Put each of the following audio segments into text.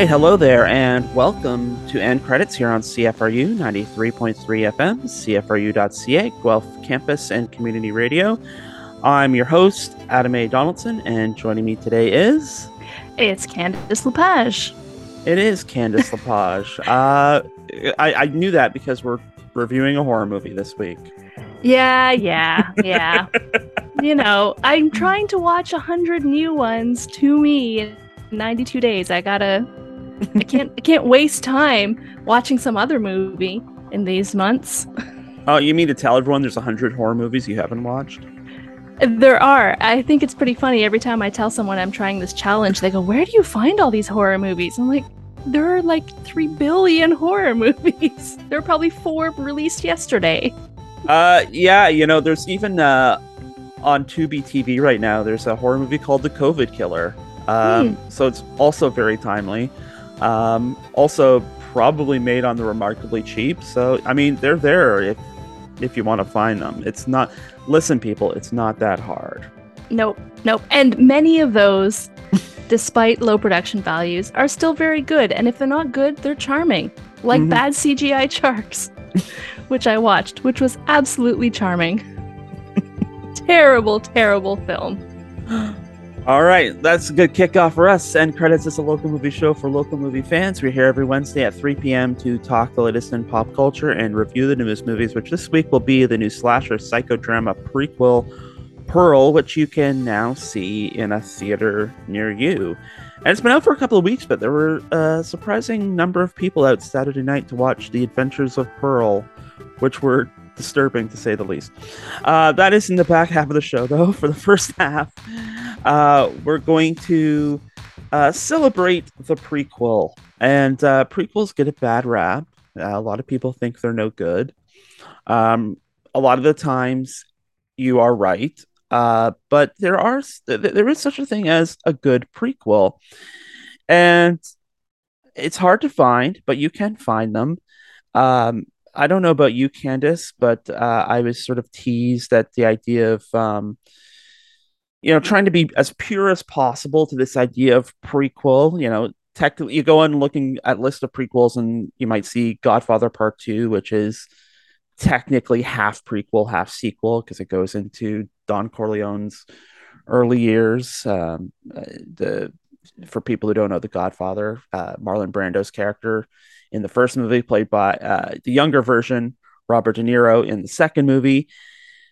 Right, hello there, and welcome to End Credits here on CFRU 93.3 FM, CFRU.ca, Guelph Campus and Community Radio. I'm your host, Adam A. Donaldson, and joining me today is. It's Candice Lepage. It is Candice Lepage. Uh, I, I knew that because we're reviewing a horror movie this week. Yeah, yeah, yeah. you know, I'm trying to watch a hundred new ones to me in 92 days. I gotta. I can't. I can't waste time watching some other movie in these months. Oh, you mean to tell everyone there's a hundred horror movies you haven't watched? There are. I think it's pretty funny. Every time I tell someone I'm trying this challenge, they go, "Where do you find all these horror movies?" I'm like, "There are like three billion horror movies. there are probably four released yesterday." Uh, yeah. You know, there's even uh on Tubi TV right now. There's a horror movie called The COVID Killer. Um, Hmm. so it's also very timely. Um, also probably made on the remarkably cheap. So I mean, they're there if if you want to find them. It's not. Listen, people, it's not that hard. Nope, nope. And many of those, despite low production values, are still very good. And if they're not good, they're charming. Like Mhm. Bad CGI Sharks, which I watched, which was absolutely charming. terrible, terrible film. All right, that's a good kickoff for us. End credits is a local movie show for local movie fans. We're here every Wednesday at 3 p.m. to talk the latest in pop culture and review the newest movies, which this week will be the new slasher psychodrama prequel Pearl, which you can now see in a theater near you. And it's been out for a couple of weeks, but there were a surprising number of people out Saturday night to watch The Adventures of Pearl, which were disturbing to say the least. Uh, that is in the back half of the show, though. For the first half, uh, we're going to uh, celebrate the prequel. And uh, prequels get a bad rap. Uh, a lot of people think they're no good. Um, a lot of the times, you are right. Uh, but there are th- there is such a thing as a good prequel, and it's hard to find, but you can find them. Um, I don't know about you, Candice, but uh, I was sort of teased at the idea of um, you know trying to be as pure as possible to this idea of prequel. You know, technically, you go on looking at list of prequels, and you might see Godfather Part Two, which is technically half prequel, half sequel, because it goes into Don Corleone's early years. Um, uh, the for people who don't know, The Godfather, uh, Marlon Brando's character in the first movie, played by uh, the younger version, Robert De Niro, in the second movie.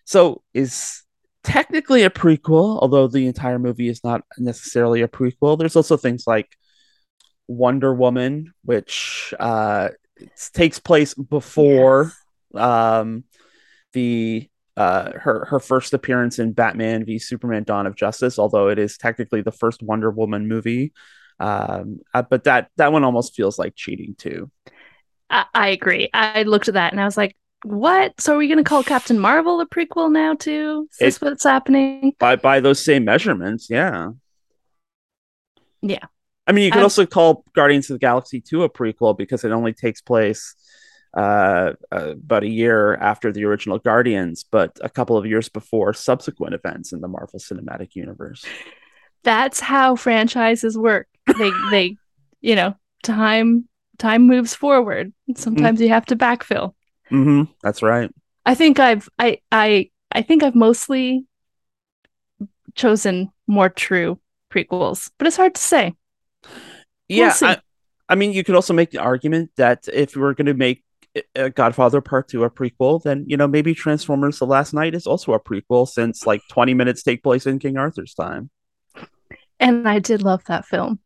So is technically a prequel, although the entire movie is not necessarily a prequel. There's also things like Wonder Woman, which uh, takes place before um, the uh, her her first appearance in Batman v Superman: Dawn of Justice, although it is technically the first Wonder Woman movie. Um, uh, but that that one almost feels like cheating too. I, I agree. I looked at that and I was like, what? So are we going to call Captain Marvel a prequel now, too? Is this what's happening? By by those same measurements, yeah. Yeah. I mean, you could Um, also call Guardians of the Galaxy 2 a prequel because it only takes place uh, uh, about a year after the original Guardians, but a couple of years before subsequent events in the Marvel Cinematic Universe. That's how franchises work. They, they, you know, time time moves forward. Sometimes you have to backfill. Hmm That's right. I think I've I I I think I've mostly chosen more true prequels, but it's hard to say. Yeah, see. I, I mean, you could also make the argument that if we're going to make uh, Godfather Part Two a prequel, then you know maybe Transformers: The Last Knight is also a prequel, since like twenty minutes take place in King Arthur's time. And I did love that film.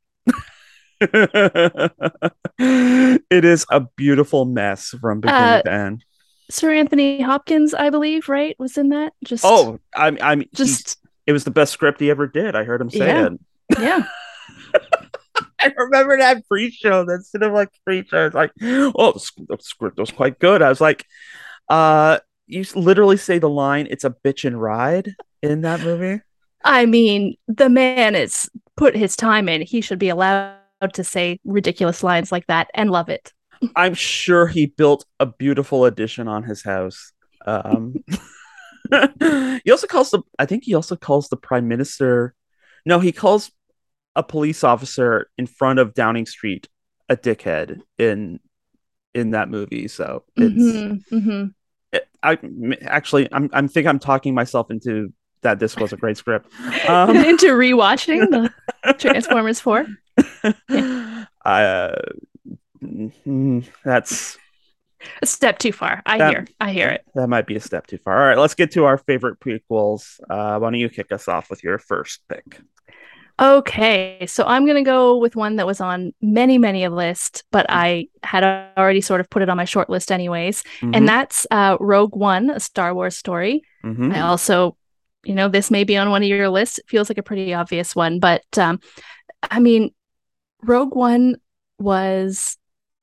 it is a beautiful mess from beginning Uh, to end. Sir Anthony Hopkins, I believe, right, was in that. Just Oh, I'm, I'm just. It was the best script he ever did. I heard him say Yeah. it. yeah. I remember that pre-show. That like pre-show. It's like, oh, the, script was quite good. I was like, uh, you literally say the line, "It's a bitch and ride" in that movie. I mean, the man has put his time in. He should be allowed to say ridiculous lines like that and love it. I'm sure he built a beautiful addition on his house. Um, he also calls the. I think he also calls the prime minister. No, he calls a police officer in front of Downing Street a dickhead in in that movie. So it's Mm-hmm, mm-hmm. it- I actually I'm I'm think I'm talking myself into that this was a great script. Um, Into rewatching the Transformers 4. uh, mm, that's A step too far. I That- hear. I hear it. that might be a step too far. All right, let's get to our favorite prequels. Uh, why don't you kick us off with your first pick? Okay, so I'm gonna go with one that was on many, many a list, but I had already sort of put it on my short list anyways, and that's uh, Rogue One, a Star Wars story. Mhm. I also, you know, this may be on one of your lists. It feels like a pretty obvious one, but um, I mean, Rogue One was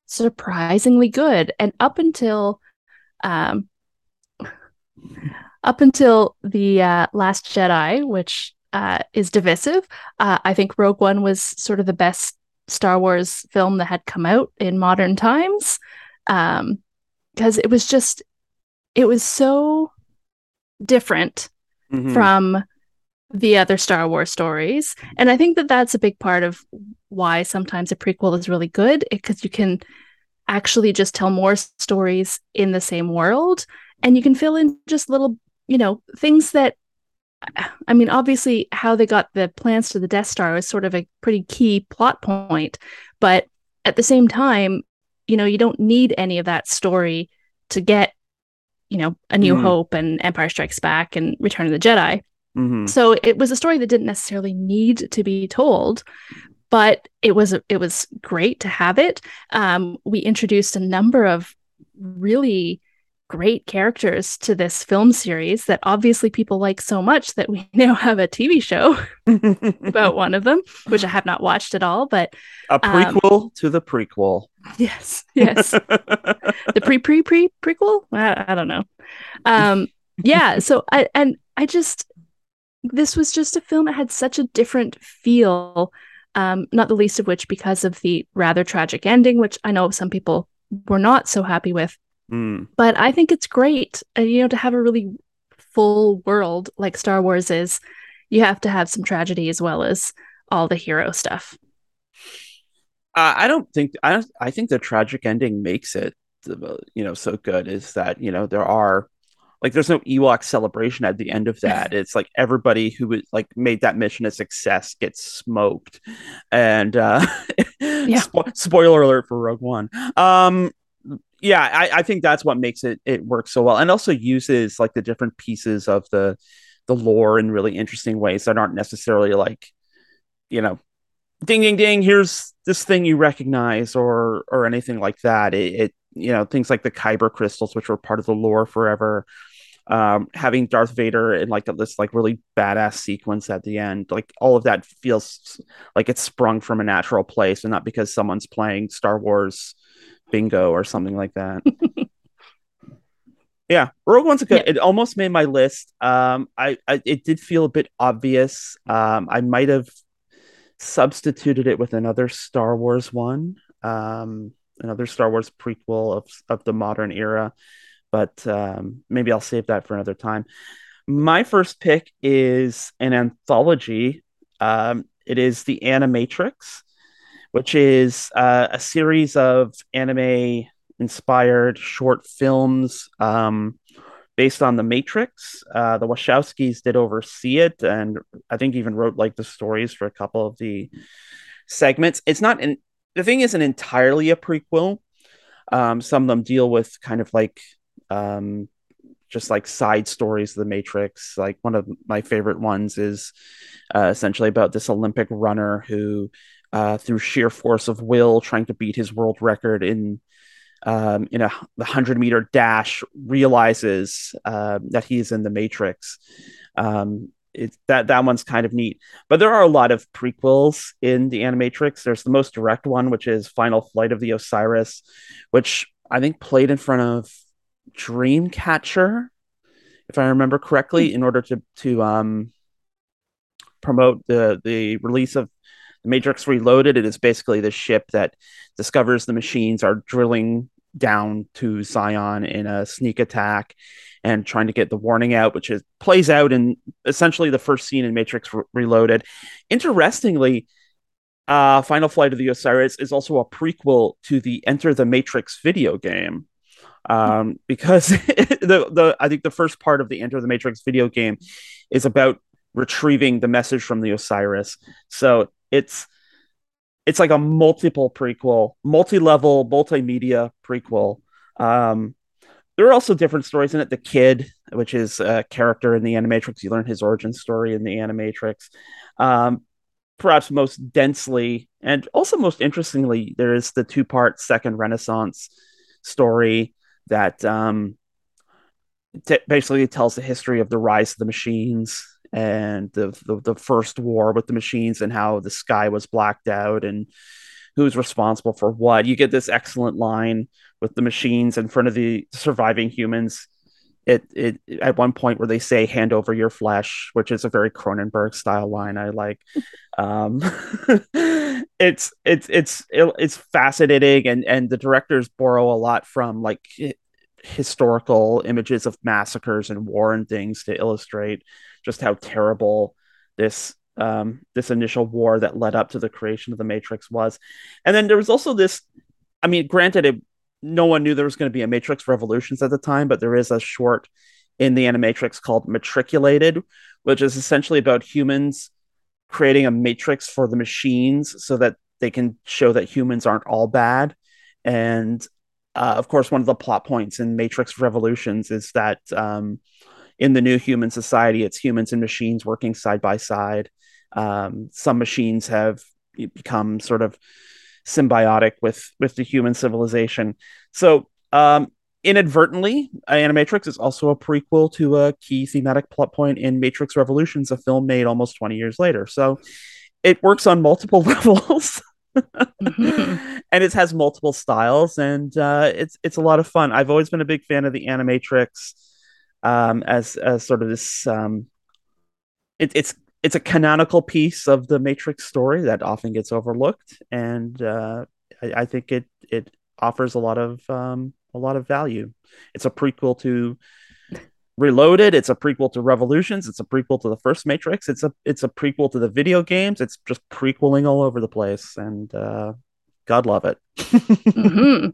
surprisingly good, and up until um, up until the uh, Last Jedi, which uh, is divisive, uh, I think Rogue One was sort of the best Star Wars film that had come out in modern times, because it was just, it was so different Mhm. from the other Star Wars stories. And I think that that's a big part of why sometimes a prequel is really good because you can actually just tell more stories in the same world and you can fill in just little, you know, things that I mean, obviously, how they got the plans to the Death Star is sort of a pretty key plot point. But at the same time, you know, you don't need any of that story to get, you know, A New Mhm. Hope and Empire Strikes Back and Return of the Jedi. Mhm. So it was a story that didn't necessarily need to be told, but it was it was great to have it. Um, we introduced a number of really great characters to this film series that obviously people like so much that we now have a TV show about one of them, which I have not watched at all. But a prequel to the prequel. yes, yes, the pre pre pre prequel. I, I don't know. Um, yeah. So I and I just this was just a film that had such a different feel. Um, not the least of which because of the rather tragic ending, which I know some people were not so happy with. Mm. But I think it's great, uh, you know, to have a really full world like Star Wars is. You have to have some tragedy as well as all the hero stuff. Uh, I don't think I don't, I think the tragic ending makes it uh, you know so good is that you know there are like there's no Ewok celebration at the end of that. It's like everybody who was like made that mission a success gets smoked, and uh, spo- spoiler alert for Rogue One. Um, yeah, I, I think that's what makes it it work so well, and also uses like the different pieces of the the lore in really interesting ways that aren't necessarily like you know ding ding ding here's this thing you recognize or or anything like that it, it you know things like the kyber crystals which were part of the lore forever um having darth vader in like this like really badass sequence at the end like all of that feels like it's sprung from a natural place and not because someone's playing star wars bingo or something like that. Yeah rogue one's a good Yeah. it almost made my list. Um I, I it did feel a bit obvious. Um i might have substituted it with another Star Wars one, um, another Star Wars prequel of of the modern era, but um, maybe I'll save that for another time. My first pick is an anthology. Um, it is the Animatrix, which is uh, a series of anime inspired short films um, based on the Matrix. Uh, the Wachowskis did oversee it, and I think even wrote like the stories for a couple of the segments. It's not an the thing isn't entirely a prequel. Um, some of them deal with kind of like um, just like side stories of the Matrix. Like one of my favorite ones is uh, essentially about this Olympic runner who, uh, through sheer force of will, trying to beat his world record in um, in a the hundred meter dash, realizes uh, that he's in the Matrix. Um, it, that that one's kind of neat, but there are a lot of prequels in the Animatrix. There's the most direct one, which is Final Flight of the Osiris, which I think played in front of Dreamcatcher, if I remember correctly, in order to to um, promote the the release of the Matrix Reloaded. It is basically the ship that discovers the machines are drilling down to Zion in a sneak attack and trying to get the warning out, which is plays out in essentially the first scene in Matrix Re- Reloaded. Interestingly, uh, Final Flight of the Osiris is also a prequel to the Enter the Matrix video game. Um, because the, the I think the first part of the Enter the Matrix video game is about retrieving the message from the Osiris. So it's it's like a multiple prequel, multi-level, multimedia prequel. Um, there are also different stories in it. The kid, which is a character in the Animatrix, you learn his origin story in the Animatrix. Um, perhaps most densely and also most interestingly, there is the two part second Renaissance story that um, t- basically tells the history of the rise of the machines and the, the, the first war with the machines and how the sky was blacked out and who's responsible for what. You get this excellent line with the machines in front of the surviving humans it it at one point where they say hand over your flesh which is a very cronenberg style line i like. Um it's it's it's it's fascinating and and the directors borrow a lot from like historical images of massacres and war and things to illustrate just how terrible this um this initial war that led up to the creation of the matrix was. And then there was also this i mean granted it no one knew there was going to be a Matrix Revolutions at the time, but there is a short in the Animatrix called Matriculated, which is essentially about humans creating a matrix for the machines so that they can show that humans aren't all bad. And uh, of course, one of the plot points in Matrix Revolutions is that um, in the new human society, it's humans and machines working side by side. Um, some machines have become sort of symbiotic with with the human civilization. So um, inadvertently, Animatrix is also a prequel to a key thematic plot point in Matrix Revolutions, a film made almost 20 years later. So it works on multiple levels. mm-hmm. and it has multiple styles and uh, it's it's a lot of fun. I've always been a big fan of the Animatrix um, as as sort of this um, it, it's it's a canonical piece of the Matrix story that often gets overlooked, and uh, I, I, think it it offers a lot of um, a lot of value. It's a prequel to Reloaded. It's a prequel to Revolutions. It's a prequel to the first Matrix. It's a it's a prequel to the video games. It's just prequeling all over the place, and uh, God love it. mm-hmm.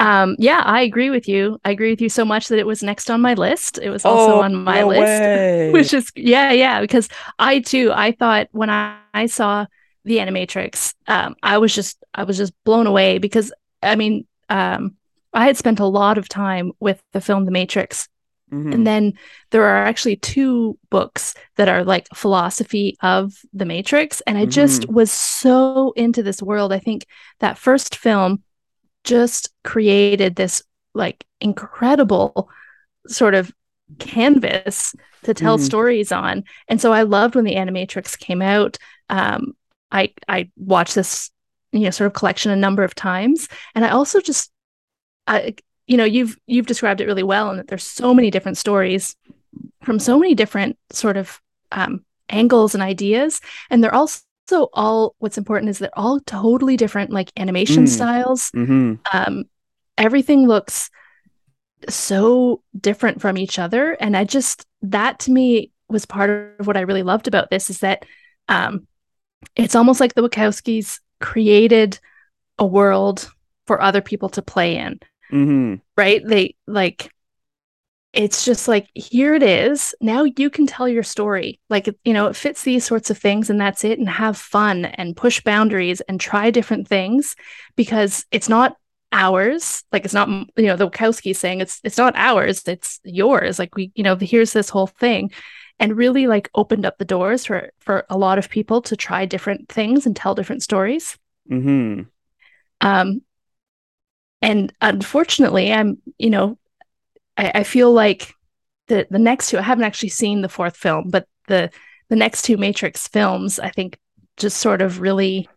um, yeah, I agree with you. I agree with you so much that it was next on my list. It was also oh, on my no list, way. which is yeah, yeah. Because I too, I thought when I, I saw the Animatrix, um, I was just I was just blown away because I mean, um, I had spent a lot of time with the film The Matrix Mm-hmm. And then there are actually two books that are like philosophy of the Matrix. And I just mm-hmm. was so into this world. I think that first film just created this like incredible sort of canvas to tell mm-hmm. stories on. And so I loved when the Animatrix came out. Um, I I watched this you know sort of collection a number of times, and I also just I you know you've you've described it really well and that there's so many different stories from so many different sort of um, angles and ideas and they're also all what's important is they're all totally different like animation mm. styles mm-hmm. um, everything looks so different from each other and i just that to me was part of what i really loved about this is that um, it's almost like the wachowskis created a world for other people to play in Mm-hmm. Right? They like it's just like here it is now you can tell your story like you know it fits these sorts of things and that's it and have fun and push boundaries and try different things because it's not ours like it's not you know the Wachowski saying it's it's not ours it's yours like we you know here's this whole thing and really like opened up the doors for for a lot of people to try different things and tell different stories mm-hmm. um and unfortunately i'm you know I, I, feel like the the next two i haven't actually seen the fourth film but the the next two matrix films i think just sort of really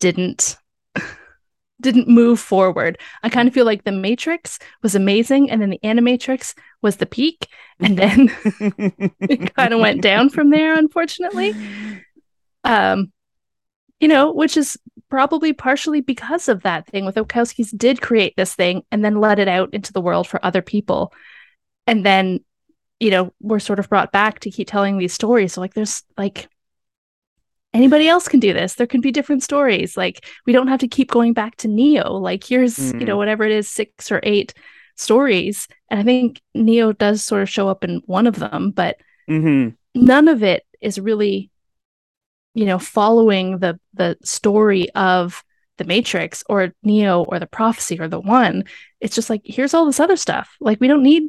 didn't didn't move forward. I kind of feel like the matrix was amazing and then the animatrix was the peak and then it kind of went down from there unfortunately. Um you know, which is probably partially because of that thing with Wachowskis did create this thing and then let it out into the world for other people. And then, you know, we're sort of brought back to keep telling these stories. So like there's like anybody else can do this. There can be different stories. Like we don't have to keep going back to Neo. Like here's, mm. you know, mm. whatever it is, six or eight stories. And I think Neo does sort of show up in one of them, but mm-hmm. none of it is really, you know, following the the story of the Matrix or Neo or the prophecy or the one. It's just like, here's all this other stuff. Like we don't need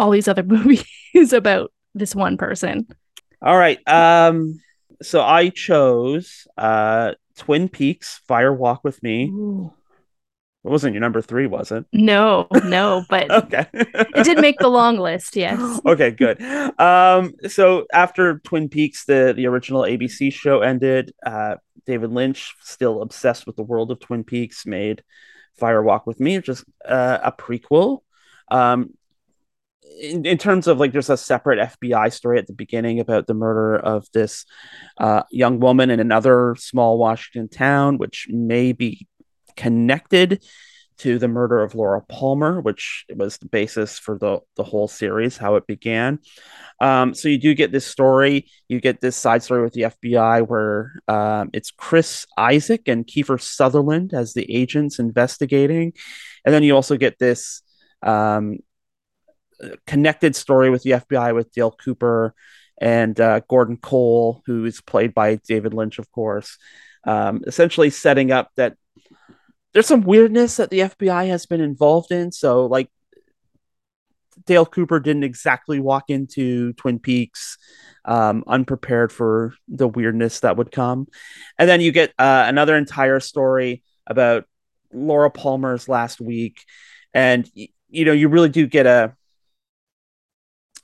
all these other movies about this one person. All right. Um so I chose uh Twin Peaks Fire Walk with Me. Ooh. It wasn't your number three, was it? No, no, but okay. it did make the long list, yes. Okay, good. Um, so after Twin Peaks, the the original ABC show ended, uh, David Lynch, still obsessed with the world of Twin Peaks, made Fire Walk with Me, just uh, a prequel. Um, in, in terms of like there's a separate FBI story at the beginning about the murder of this uh, young woman in another small Washington town, which may be connected to the murder of Laura Palmer, which was the basis for the, the whole series, how it began. Um, so you do get this story. You get this side story with the FBI where um, it's Chris Isaak and Kiefer Sutherland as the agents investigating. And then you also get this um, connected story with the FBI with Dale Cooper and uh, Gordon Cole, who is played by David Lynch, of course, um, essentially setting up that there's some weirdness that the FBI has been involved in. So, like, Dale Cooper didn't exactly walk into Twin Peaks um, unprepared for the weirdness that would come. And then you get uh, another entire story about Laura Palmer's last week. And, you know, you really do get a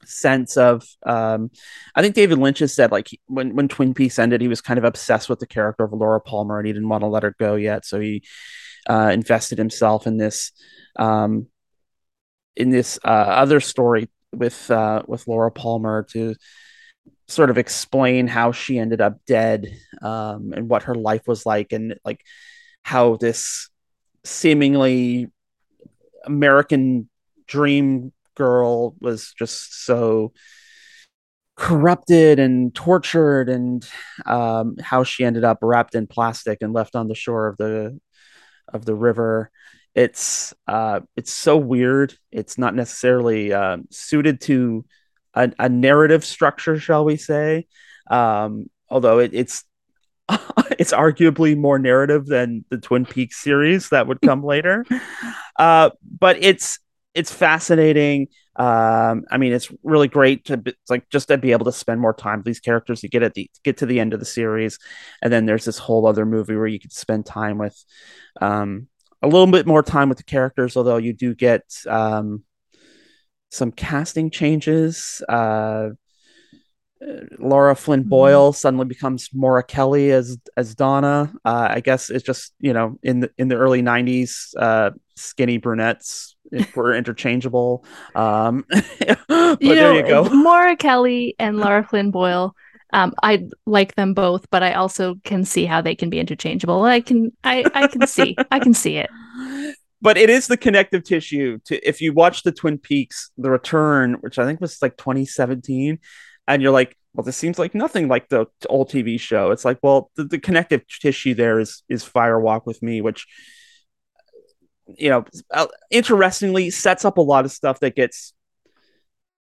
sense of um, I think David Lynch has said like when when Twin Peaks ended, he was kind of obsessed with the character of Laura Palmer and he didn't want to let her go yet, so he uh, invested himself in this um, in this uh, other story with uh, with Laura Palmer to sort of explain how she ended up dead um, and what her life was like and like how this seemingly American dream girl was just so corrupted and tortured and um, how she ended up wrapped in plastic and left on the shore of the of the river. It's uh, it's so weird. It's not necessarily uh, suited to a, a, narrative structure shall we say. Um, although it, it's it's arguably more narrative than the twin peaks series that would come later. Uh, but it's it's fascinating. Um, I mean, it's really great to be, like just to be able to spend more time with these characters. You get at the get to the end of the series, and then there's this whole other movie where you could spend time with um, a little bit more time with the characters. Although you do get um, some casting changes. Uh, Lara Flynn mm-hmm. Boyle suddenly becomes Moira Kelly as as Donna. Uh, I guess it's just you know in the in the early '90s, uh, skinny brunettes were interchangeable. Um, but you there you go. Moira Kelly and Laura Flynn Boyle. Um, I like them both, but I also can see how they can be interchangeable. I can, I, I can see, I can see it. But it is the connective tissue to if you watch the Twin Peaks, The Return, which I think was like 2017, and you're like, well, this seems like nothing like the old TV show. It's like, well, the, the connective tissue there is is Fire Walk with Me, which you know, uh, interestingly sets up a lot of stuff that gets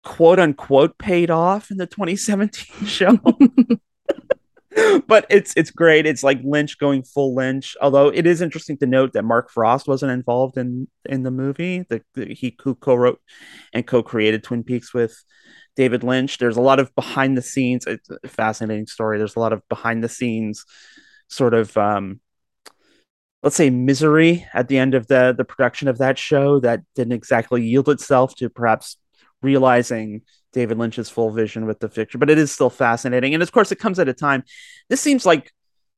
quote unquote paid off in the 2017 show. but it's it's great. It's like Lynch going full Lynch. Although it is interesting to note that Mark Frost wasn't involved in in the movie. The, the he co-wrote and co-created Twin Peaks with David Lynch. There's a lot of behind the scenes. It's a fascinating story. There's a lot of behind the scenes sort of um, let's say misery at the end of the the production of that show that didn't exactly yield itself to perhaps realizing David Lynch's full vision with the picture, but it is still fascinating. And of course, it comes at a time. This seems like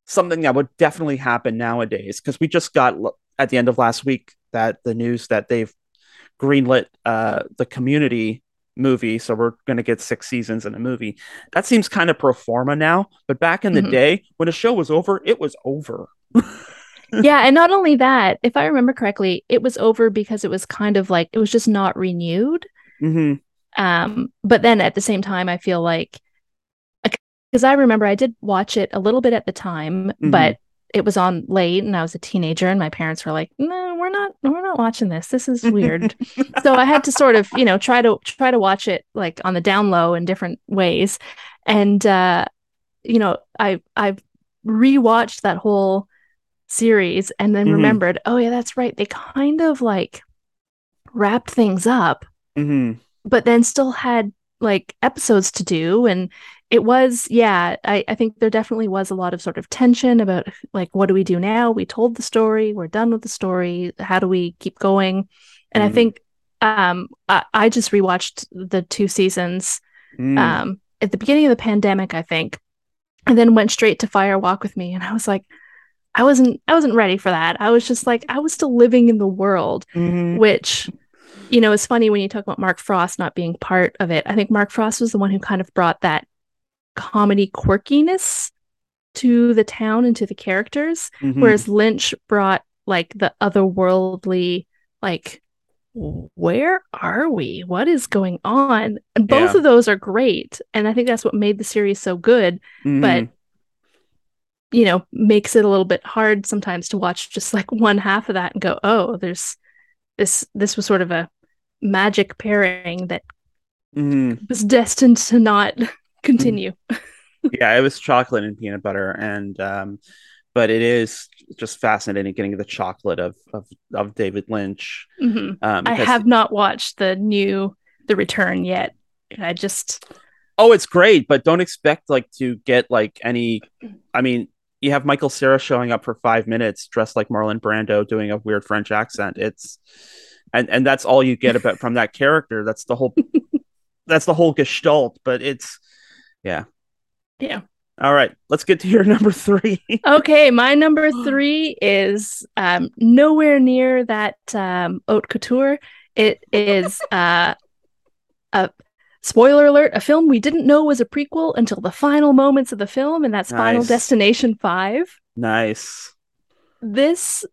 something that would definitely happen nowadays because we just got at the end of last week that the news that they've greenlit uh, the Community movie, so we're going to get six seasons in a movie. That seems kind of pro forma now, but back in the mm-hmm. day when a show was over, it was over. yeah, and not only that, if I remember correctly, it was over because it was kind of like it was just not renewed. Mm-hmm. Um, but then at the same time, I feel like because I remember I did watch it a little bit at the time, Mhm. but it was on late and I was a teenager and my parents were like, "No, we're not we're not watching this. This is weird." so I had to sort of, you know, try to try to watch it like on the down low in different ways. And uh you know, I I've rewatched that whole series and then Mhm. remembered, "Oh yeah, that's right. They kind of like wrapped things up." hmm but then still had like episodes to do and it was yeah I, I think there definitely was a lot of sort of tension about like what do we do now we told the story we're done with the story how do we keep going and i Mhm. think um I, I just rewatched the two seasons Mm. um at the beginning of the pandemic i think and then went straight to fire walk with me and i was like i wasn't i wasn't ready for that i was just like i was still living in the world Mhm. which you know it's funny when you talk about mark frost not being part of it i think mark frost was the one who kind of brought that comedy quirkiness to the town and to the characters Mhm. whereas lynch brought like the otherworldly like where are we what is going on and both Yeah. of those are great and i think that's what made the series so good Mhm. but you know makes it a little bit hard sometimes to watch just like one half of that and go oh there's this this was sort of a magic pairing that Mhm. was destined to not continue yeah, it was chocolate and peanut butter, and um, but it is just fascinating getting the chocolate of of, of David Lynch. Mhm. Um, i have not watched the new the return yet i just Oh, it's great, but don't expect like to get like any. I mean, you have Michael Cera showing up for five minutes dressed like Marlon Brando doing a weird French accent. It's and and that's all you get about from that character. That's the whole. that's the whole gestalt. But it's yeah. Yeah. All right, let's get to your number three. okay my number three is um nowhere near that um haute couture it is uh a spoiler alert a film we didn't know was a prequel until the final moments of the film and that's final destination 5 nice. this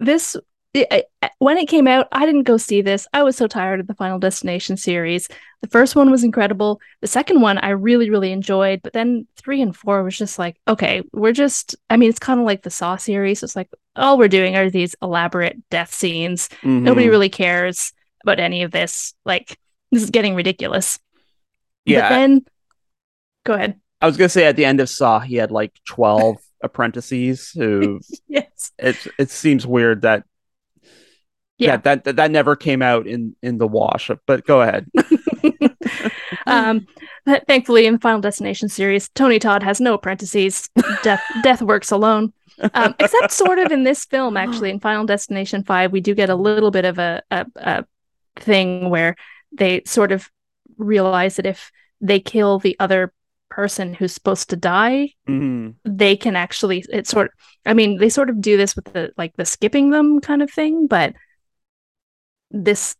this I- I- when it came out i didn't go see this. I was so tired of the final destination series. The first one was incredible. The second one i really really enjoyed but then three and four was just like okay we're just i mean it's kind of like the saw series. It's like all we're doing are these elaborate death scenes. Nobody Mhm. really cares about any of this. Like this is getting ridiculous Yeah, but then go ahead I was gonna say at the end of Saw, he had like twelve apprentices who. yes It it seems weird that. Yeah. that, that that never came out in in the wash. But go ahead. um, but thankfully, in the Final Destination series, Tony Todd has no apprentices. Death, death works alone. Um, except sort of in this film, actually, in Final Destination Five, we do get a little bit of a, a, a thing where they sort of realize that if they kill the other person who's supposed to die, Mhm. they can actually. it sort. I mean, they sort of do this with the like the skipping them kind of thing, but this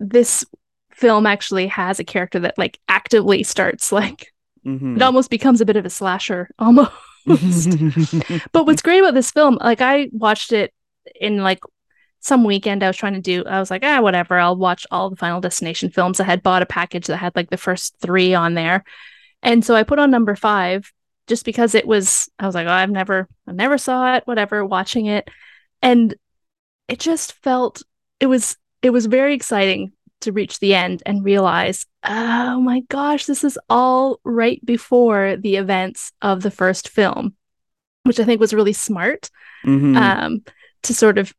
this film actually has a character that like actively starts like Mhm. it almost becomes a bit of a slasher almost but what's great about this film like i watched it in like some weekend i was trying to do i was like ah whatever i'll watch all the final destination films. I had bought a package that had like the first three on there. And so i put on number five just because it was i was like oh i've never i never saw it whatever watching it. And it just felt it was it was very exciting to reach the end and realize oh my gosh this is all right before the events of the first film which i think was really smart Mhm. um to sort of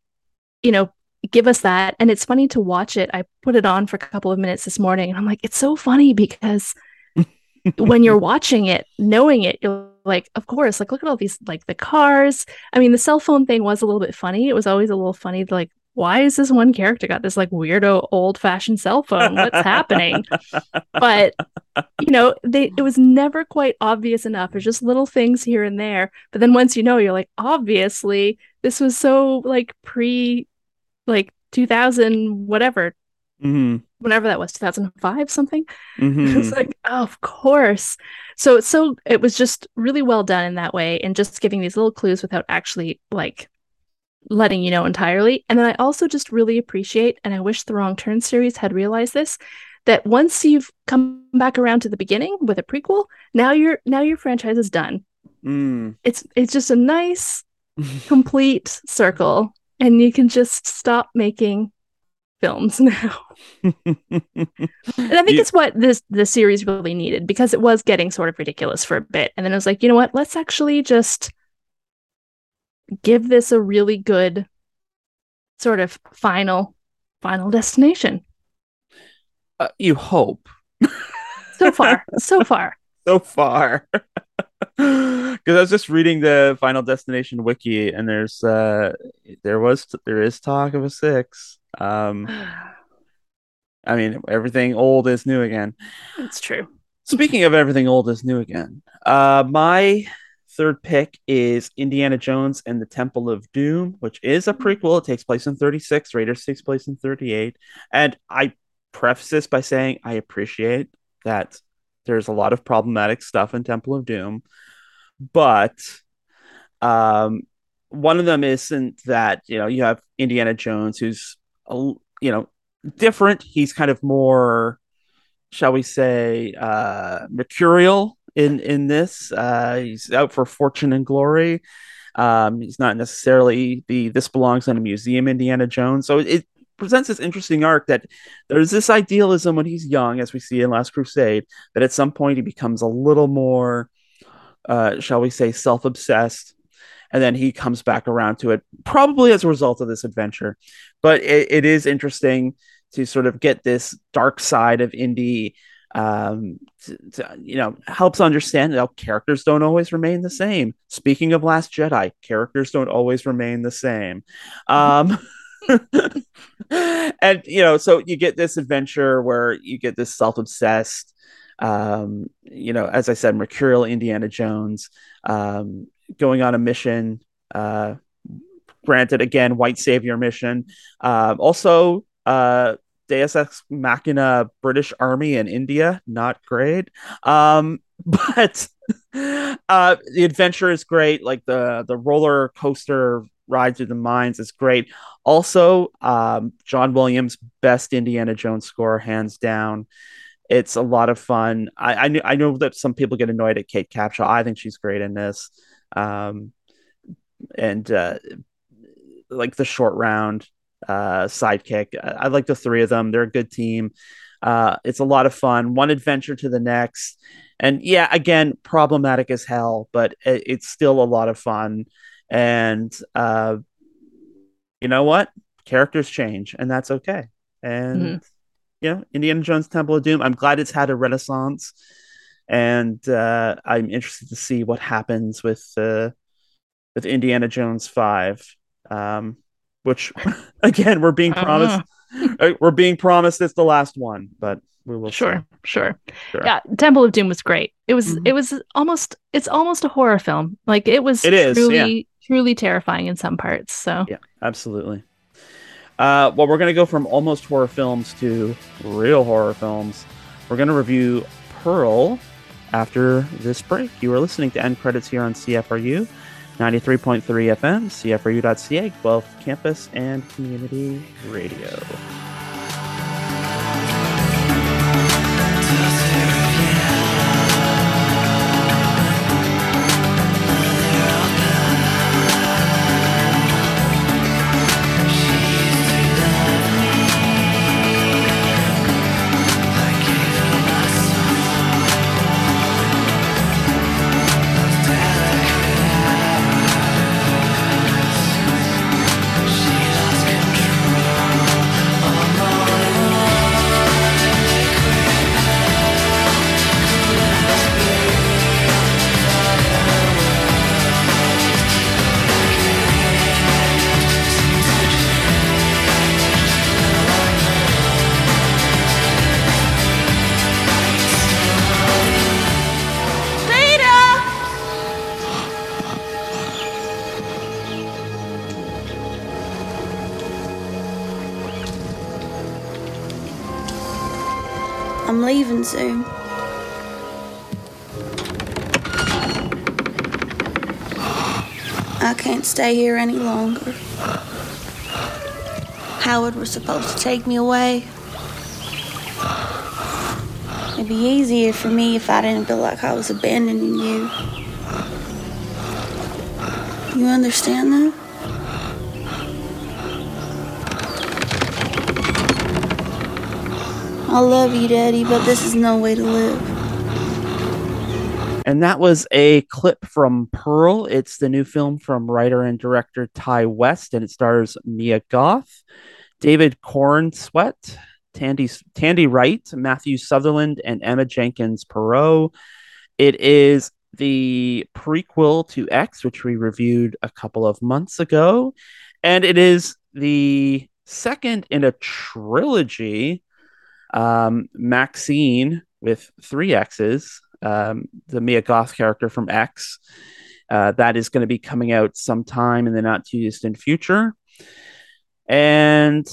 you know give us that. And it's funny to watch it. I put it on for a couple of minutes this morning and i'm like it's so funny because when you're watching it knowing it you're like of course like look at all these like the cars. I mean the cell phone thing was a little bit funny. It was always a little funny like why is this one character got this like weirdo old fashioned cell phone? What's happening? But you know they it was never quite obvious enough. It's just little things here and there. But then once you know you're like obviously this was so like pre like 2000 whatever Mhm. whenever that was 2005 something Mhm. it's like oh, of course so it's so it was just really well done in that way and just giving these little clues without actually like letting you know entirely and then i also just really appreciate and i wish the wrong turn series had realized this that once you've come back around to the beginning with a prequel, now your now your franchise is done. Mm. It's it's just a nice complete circle and you can just stop making films now. and I think You- it's what this the series really needed because it was getting sort of ridiculous for a bit. And then it was like, you know what? Let's actually just give this a really good sort of final final destination. Uh, you hope So far, so far. so far. Because I was just reading the Final Destination wiki, and there's uh, there was there is talk of a six. Um, I mean, everything old is new again. It's true. Speaking of everything old is new again, uh, my third pick is Indiana Jones and the Temple of Doom, which is a prequel. It takes place in 36. Raiders takes place in 38. And I preface this by saying I appreciate that there's a lot of problematic stuff in Temple of Doom, but um, one of them isn't that you know you have Indiana Jones who's you know different. He's kind of more shall we say, uh, mercurial in in this. Uh, he's out for fortune and glory. Um, he's not necessarily the this belongs in a museum, Indiana Jones. So it presents this interesting arc that there's this idealism when he's young, as we see in Last Crusade, that at some point he becomes a little more, uh, shall we say, self obsessed. And then he comes back around to it, probably as a result of this adventure. But it, it is interesting to sort of get this dark side of indie um to, to, you know helps understand how characters don't always remain the same speaking of last jedi characters don't always remain the same um and you know so you get this adventure where you get this self-obsessed um you know as i said mercurial indiana jones um going on a mission uh granted again white savior mission um also uh Deus Ex Machina British Army in India, not great. Um, but uh, the adventure is great. Like the the roller coaster ride through the mines is great. Also, um, John Williams' best Indiana Jones score, hands down. It's a lot of fun. I I, I know that some people get annoyed at Kate Capshaw. I think she's great in this. Um, and uh, like the short round uh, sidekick. I, I like the three of them. They're a good team. Uh, it's a lot of fun. One adventure to the next, and yeah, again, problematic as hell, but it, it's still a lot of fun. And uh, you know what? Characters change, and that's okay. And Mhm. Know, Indiana Jones Temple of Doom. I'm glad it's had a renaissance, and uh, I'm interested to see what happens with uh, with Indiana Jones Five. Um, which again we're being promised uh, we're being promised it's the last one but we will. Sure, sure. Sure. Yeah, Temple of Doom was great. It was Mhm. it was almost it's almost a horror film. Like it was It is, truly truly terrifying in some parts. So yeah absolutely uh well we're gonna go from almost horror films to real horror films. We're gonna review pearl after this break. You are listening to end credits here on cfru 93.3 fm cfru.ca Guelph campus and community radio stay here any longer. Howard was supposed to take me away. It'd be easier for me if I didn't feel like I was abandoning you. You understand that? I love you, Daddy, but this is no way to live. And that was a clip from Pearl. It's the new film from writer and director Ti West, and it stars Mia Goth, David Corenswet, Tandi, Tandi Wright, Matthew Sunderland, and Emma Jenkins-Purro. It is the prequel to X, which we reviewed a couple of months ago. And it is the second in a trilogy. Um, Maxine with three X's, um, the Mia Goth character from X. Uh, that is going to be coming out sometime in the not too distant future. And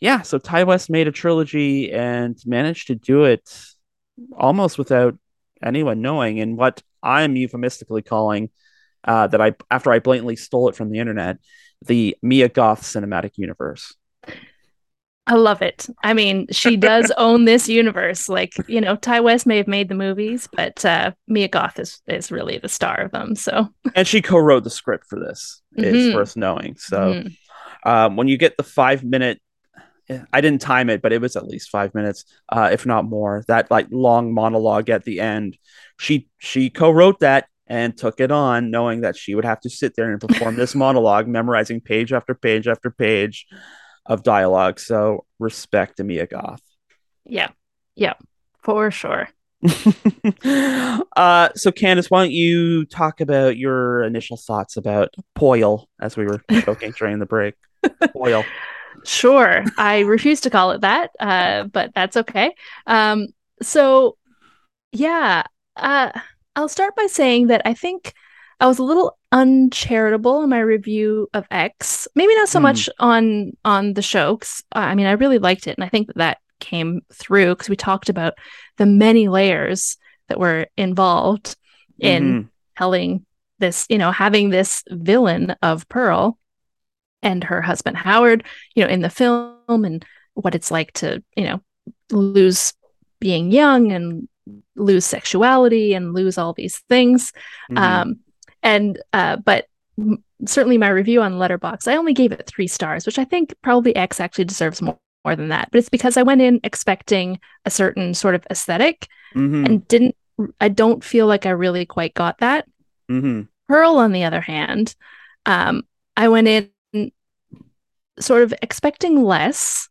yeah, so Ti West made a trilogy and managed to do it almost without anyone knowing And what I'm euphemistically calling uh, that I after I blatantly stole it from the internet, the Mia Goth cinematic universe. I love it. I mean, she does own this universe. Like, you know, Ti West may have made the movies, but uh, Mia Goth is, is really the star of them. So, and she co-wrote the script for this. Mm-hmm. It's worth knowing. So, mm-hmm. um, when you get the five minute, I didn't time it, but it was at least five minutes, uh, if not more. That like long monologue at the end. She she co-wrote that and took it on, knowing that she would have to sit there and perform this monologue, memorizing page after page after page of dialogue. So respect to Mia Goth. Yeah. Yeah. For sure. uh, so Candace, why don't you talk about your initial thoughts about Poil as we were joking during the break? Poil. Sure. I refuse to call it that, uh, but that's okay. Um, so yeah, uh, I'll start by saying that I think I was a little uncharitable in my review of X. Maybe not so mm. much on on the show. Cause, uh, I mean, I really liked it, and I think that that came through because we talked about the many layers that were involved in mm-hmm. telling this, you know, having this villain of Pearl and her husband Howard, you know, in the film and what it's like to, you know, lose being young and lose sexuality and lose all these things. Mm-hmm. Um, and uh, but certainly my review on Letterboxd, I only gave it three stars, which I think probably X actually deserves more, more than that. But it's because I went in expecting a certain sort of esthetic mm-hmm. and didn't. I don't feel like I really quite got that. Mm-hmm. Pearl, on the other hand, um, I went in sort of expecting less.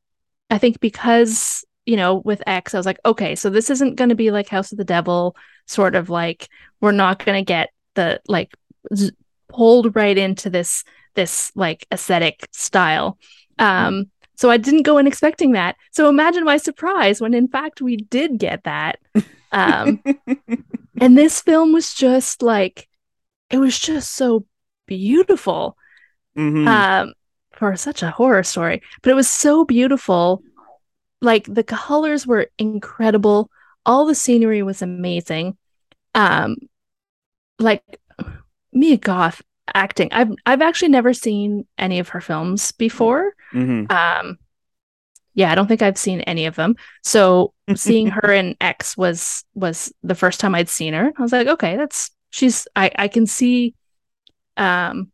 I think because you know with X, I was like, okay, so this isn't going to be like House of the Devil, sort of like we're not going to get the like z- pulled right into this this like aesthetic style. Um, so I didn't go in expecting that. So imagine my surprise when in fact we did get that. Um, and this film was just like it was just so beautiful. Mm-hmm. Um, for such a horror story, but it was so beautiful. Like the colors were incredible. All the scenery was amazing. Um, like Mia Goth acting. I've I've actually never seen any of her films before. Mm-hmm. Um, yeah, I don't think I've seen any of them. So seeing her in X was was the first time I'd seen her. I was like, okay, that's she's I I can see, um,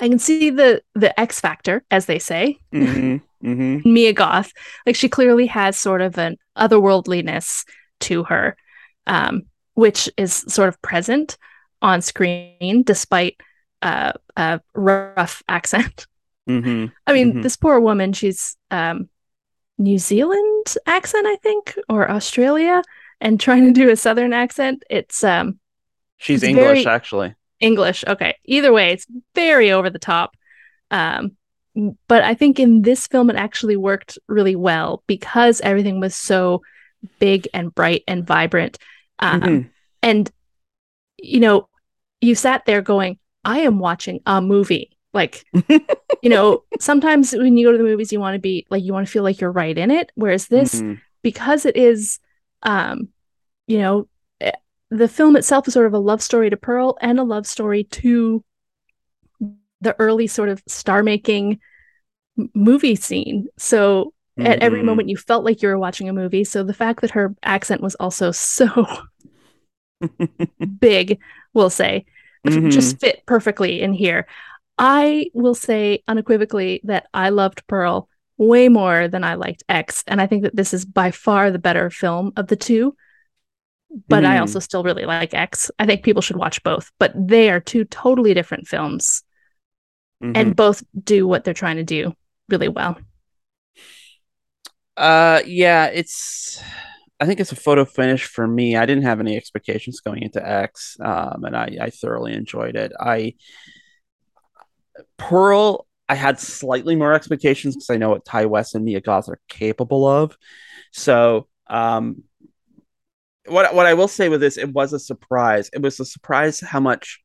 I can see the the X factor as they say. Mm-hmm. Mm-hmm. Mia Goth, like she clearly has sort of an otherworldliness to her, um, which is sort of present on screen despite uh, a rough accent. Mm-hmm. I mean, mm-hmm. this poor woman, she's um, New Zealand accent, I think, or Australia, and trying to do a Southern accent. It's um, she's it's English actually. English, okay. Either way, it's very over the top. Um, but I think in this film, it actually worked really well because everything was so big and bright and vibrant. Um, mm-hmm. And you know, you sat there going, I am watching a movie. Like, you know, sometimes when you go to the movies, you want to be like, you want to feel like you're right in it. Whereas this, mm-hmm. because it is, um, you know, eh, the film itself is sort of a love story to Pearl and a love story to the early sort of star making movie scene. So At every Mhm. moment, you felt like you were watching a movie. So the fact that her accent was also so big, we'll say, Mhm. just fit perfectly in here. I will say unequivocally that I loved Pearl way more than I liked X. And I think that this is by far the better film of the two. But I Mhm. also still really like X. I think people should watch both, but they are two totally different films Mhm. and both do what they're trying to do really well. Uh, yeah, it's. I think it's a photo finish for me. I didn't have any expectations going into X, um, and I, I thoroughly enjoyed it. I Pearl, I had slightly more expectations because I know what Ti West and Mia Goth are capable of. So, um, what what I will say with this, it was a surprise. It was a surprise how much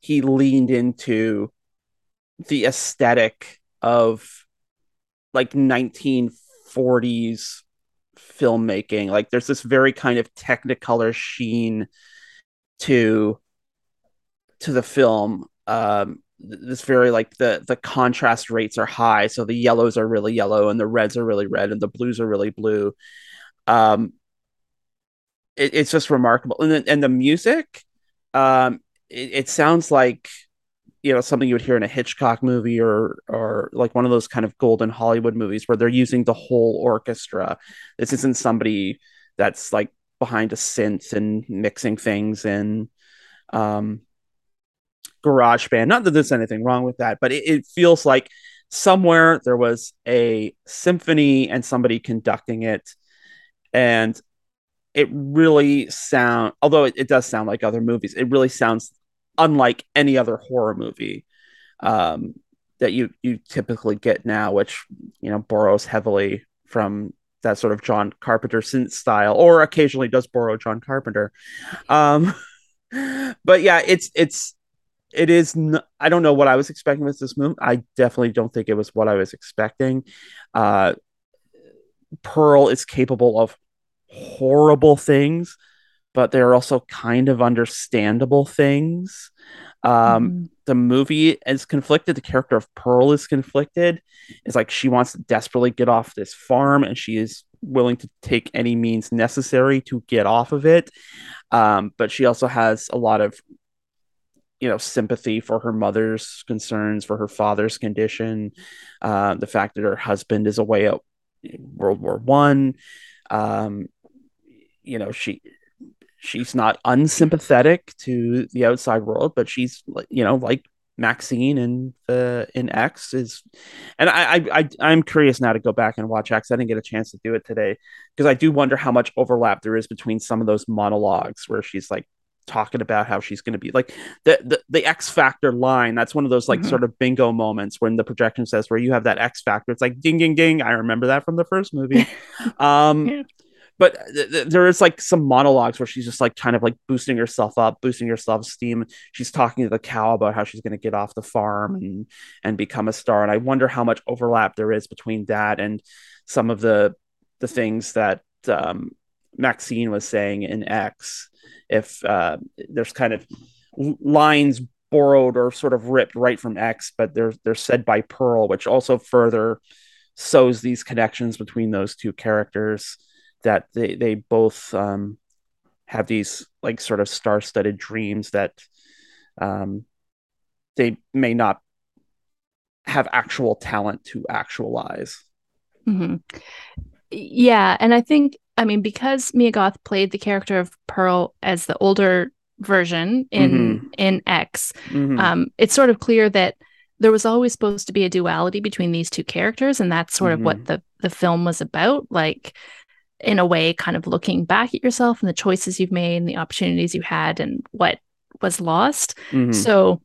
he leaned into the aesthetic of like 1940s filmmaking. Like there's this very kind of technicolor sheen to to the film. Um, this very like the the contrast rates are high, so the yellows are really yellow and the reds are really red and the blues are really blue. Um, it, it's just remarkable, and the, and the music, um, it, it sounds like you know something you would hear in a Hitchcock movie or or like one of those kind of golden Hollywood movies where they're using the whole orchestra. This isn't somebody that's like behind a synth and mixing things in um GarageBand. Not that there's anything wrong with that, but it, it feels like somewhere there was a symphony and somebody conducting it. And it really sound although it, it does sound like other movies, it really sounds unlike any other horror movie um, that you you typically get now, which you know borrows heavily from that sort of John Carpenter synth style, or occasionally does borrow John Carpenter. Um, but yeah, it's it's it is. N- I don't know what I was expecting with this movie. I definitely don't think it was what I was expecting. Uh, Pearl is capable of horrible things, but they're also kind of understandable things. Um, Mhm. the movie is conflicted. The character of Pearl is conflicted. It's like she wants to desperately get off this farm and she is willing to take any means necessary to get off of it. Um, but she also has a lot of you know sympathy for her mother's concerns for her father's condition uh, the fact that her husband is away at world war one um, you know she she's not unsympathetic to the outside world but she's you know like maxine in the in x is and I, I i i'm curious now to go back and watch x i didn't get a chance to do it today because i do wonder how much overlap there is between some of those monologues where she's like talking about how she's going to be like the, the the X Factor line. That's one of those like Mhm. sort of bingo moments when the projection says where you have that X Factor. It's like ding ding ding. I remember that from the first movie. um, Yeah. But th- th- there is like some monologues where she's just like kind of like boosting herself up, boosting herself steam. She's talking to the cow about how she's going to get off the farm and and become a star. And I wonder how much overlap there is between that and some of the the things that um, Maxine was saying in X. If uh, there's kind of lines borrowed or sort of ripped right from X, but they're they're said by Pearl, which also further sows these connections between those two characters that they they both um, have these like sort of star-studded dreams that um, they may not have actual talent to actualize. hmm Yeah, and I think I mean because Mia Goth played the character of Pearl as the older version in in X, Mhm. um, it's sort of clear that there was always supposed to be a duality between these two characters, and that's sort of what the the film was about. Like, in a way, kind of looking back at yourself and the choices you've made, and the opportunities you had, and what was lost. Mhm. So,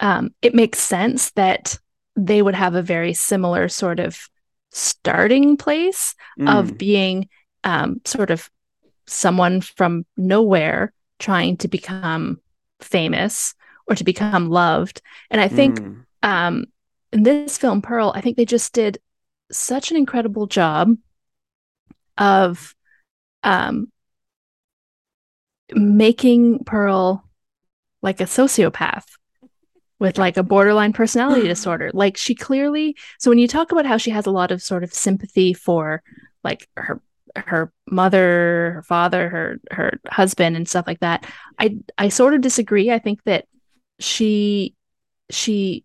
um, it makes sense that they would have a very similar sort of starting place of Mm. being um, sort of someone from nowhere trying to become famous or to become loved. And I think Mm. um, in this film, Pearl, I think they just did such an incredible job of um, making Pearl like a sociopath with like a borderline personality disorder. Like she clearly so when you talk about how she has a lot of sort of sympathy for like her her mother, her father, her her husband and stuff like that, I I sort of disagree. I think that she she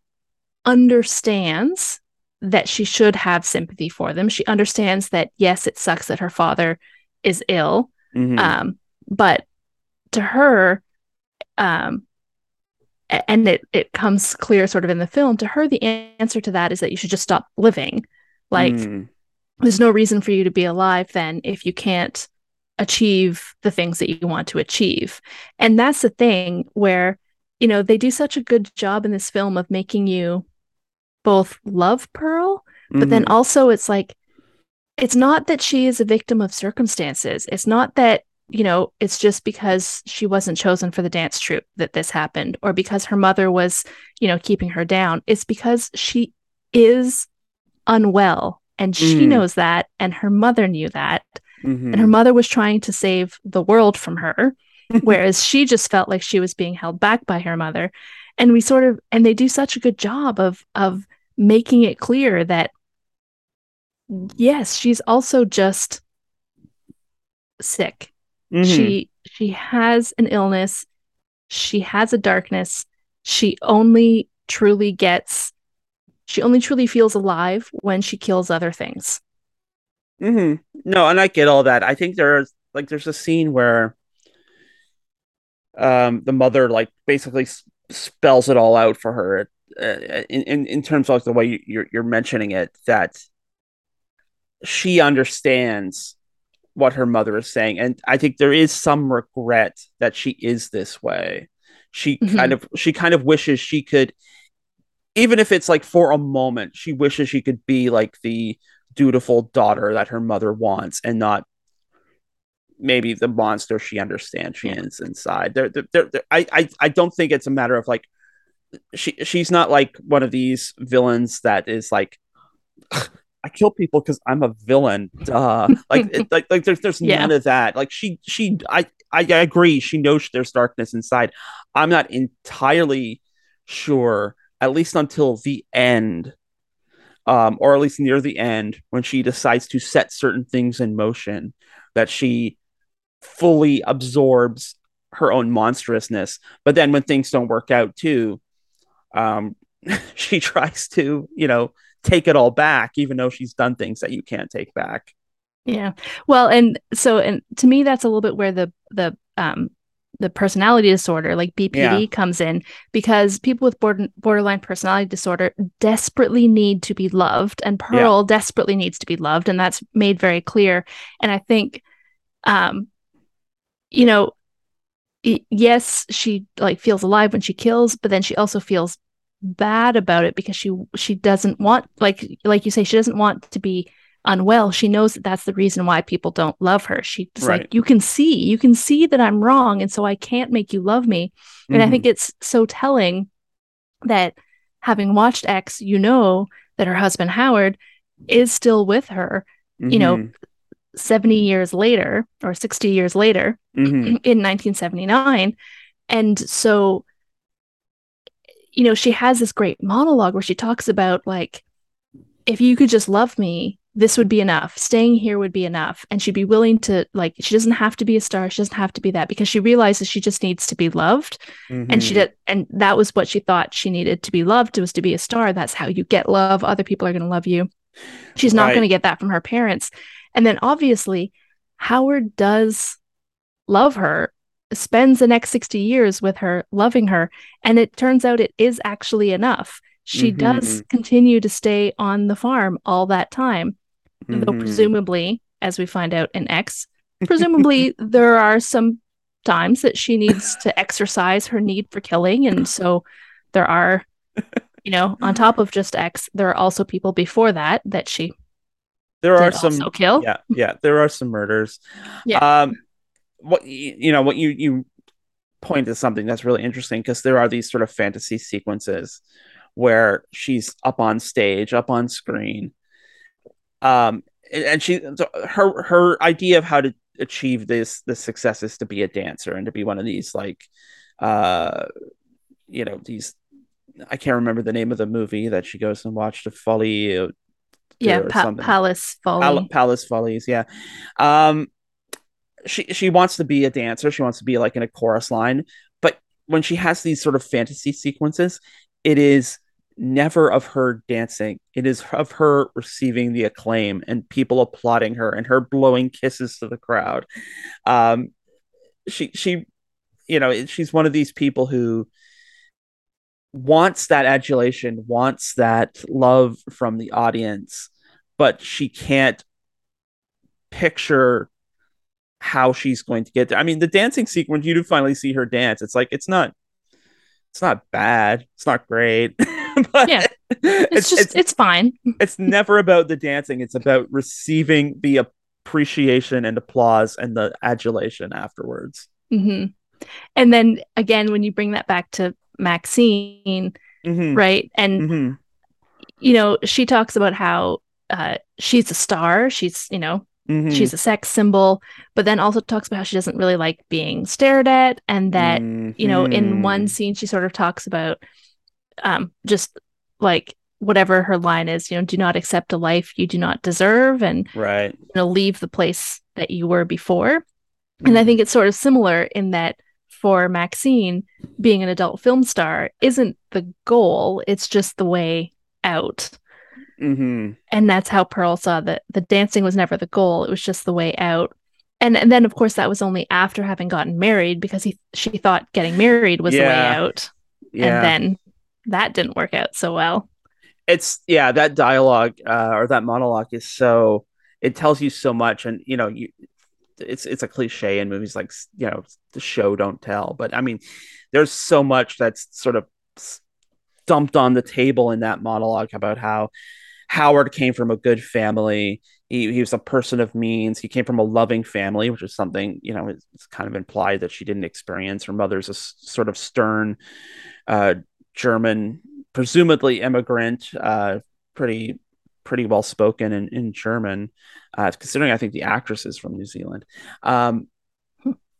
understands that she should have sympathy for them. She understands that yes, it sucks that her father is ill. Mhm. Um, but to her, um, and it it comes clear sort of in the film to her the answer to that is that you should just stop living like Mm. there's no reason for you to be alive then if you can't achieve the things that you want to achieve and that's the thing where you know they do such a good job in this film of making you both love pearl but then Mhm. also it's like it's not that she is a victim of circumstances it's not that you know it's just because she wasn't chosen for the dance troupe that this happened or because her mother was you know keeping her down it's because she is unwell and she Mm. knows that and her mother knew that Mhm. and her mother was trying to save the world from her whereas she just felt like she was being held back by her mother and we sort of and they do such a good job of of making it clear that yes she's also just sick Mhm. she she has an illness she has a darkness she only truly gets she only truly feels alive when she kills other things mm-hmm. No, and I get all that. I think there's like there's a scene where um the mother like basically spells it all out for her uh, in, in in terms of like the way you- you're you're mentioning it that she understands what her mother is saying and I think there is some regret that she is this way. She Mhm. kind of she kind of wishes she could even if it's like for a moment, she wishes she could be like the dutiful daughter that her mother wants and not maybe the monster she understands she is inside. There, there, I, I, I don't think it's a matter of like she, she's not like one of these villains that is like, I kill people because I'm a villain. Duh. Like, it, like, like there's, there's Yeah. none of that. Like she, she, I, I, I agree. She knows there's darkness inside. I'm not entirely sure, at least until the end, um, or at least near the end, when she decides to set certain things in motion, that she fully absorbs her own monstrousness. But then when things don't work out too, um, she tries to, you know, take it all back, even though she's done things that you can't take back. Yeah. Well, and so and to me that's a little bit where the the um the personality disorder like BPD Yeah. comes in because people with border, borderline personality disorder desperately need to be loved and Pearl desperately needs to be loved and that's made very clear and I think um you know yes she like feels alive when she kills but then she also feels bad about it because she she doesn't want like like you say she doesn't want to be unwell she knows that that's the reason why people don't love her she's Right. like you can see you can see that i'm wrong and so i can't make you love me and i think it's so telling that having watched x you know that her husband howard is still with her Mhm. you know, 70 years later or 60 years later Mhm. in 1979 and so you know she has this great monologue where she talks about like if you could just love me this would be enough. Staying here would be enough. And she'd be willing to like she doesn't have to be a star. She doesn't have to be that because she realizes she just needs to be loved. And she Mhm. did and that was what she thought she needed to be loved was to be a star. That's how you get love. Other people are going to love you. She's not Right. going to get that from her parents and then obviously howard does love her spends the next 60 years with her loving her and it turns out it is actually enough she does continue to stay on the farm all that time though Mhm. presumably as we find out in x presumably there are some times that she needs to exercise her need for killing and so there are you know on top of just x there are also people before that that she there are some kill yeah yeah there are some murders Yeah. um what you know what you you point to something that's really interesting because there are these sort of fantasy sequences where she's up on stage up on screen um and- and she so her her idea of how to achieve this this success is to be a dancer and to be one of these like uh you know these I can't remember the name of the movie that she goes and watched a Folly. Yeah, pa-. Palace Folly. Pal- Palace Follies, yeah. Um, she she wants to be a dancer. She wants to be like in a chorus line, but when she has these sort of fantasy sequences, it is never of her dancing. It is of her receiving the acclaim and people applauding her and her blowing kisses to the crowd. Um, she she, you know, she's one of these people who wants that adulation, wants that love from the audience, but she can't picture how she's going to get there. I mean, the dancing sequence, you do finally see her dance. It's like it's not it's not bad. It's not great. but Yeah. It's, just it's, it's fine. it's never about the dancing. It's about receiving the appreciation and applause and the adulation afterwards. hmm And then again, when you bring that back to Maxine, Mhm. right? And Mhm. you know, she talks about how uh, she's a star. She's you know Mhm. she's a sex symbol, but then also talks about how she doesn't really like being stared at, and that you know, in one Mhm. scene, she sort of talks about um, just like whatever her line is, you know, do not accept a life you do not deserve, and right. you know, leave the place that you were before. And I think it's sort of similar in that for Maxine, being an adult film star isn't the goal, it's just the way out. Mhm. And that's how Pearl saw that the dancing was never the goal, it was just the way out. And and then of course that was only after having gotten married because he she thought getting married was the way out. yeah. And then that didn't work out so well. it's yeah that dialogue uh, or that monologue is so it tells you so much and you know you it's it's a cliche in movies like you know the show don't tell but i mean there's so much that's sort of dumped on the table in that monologue about how howard came from a good family. He, he was a person of means. He came from a loving family which is something you know it's, kind of implied that she didn't experience. Her mother's a s- sort of stern uh, german presumably immigrant, uh, pretty pretty well spoken in, in German, uh, considering I think the actress is from New Zealand. Um,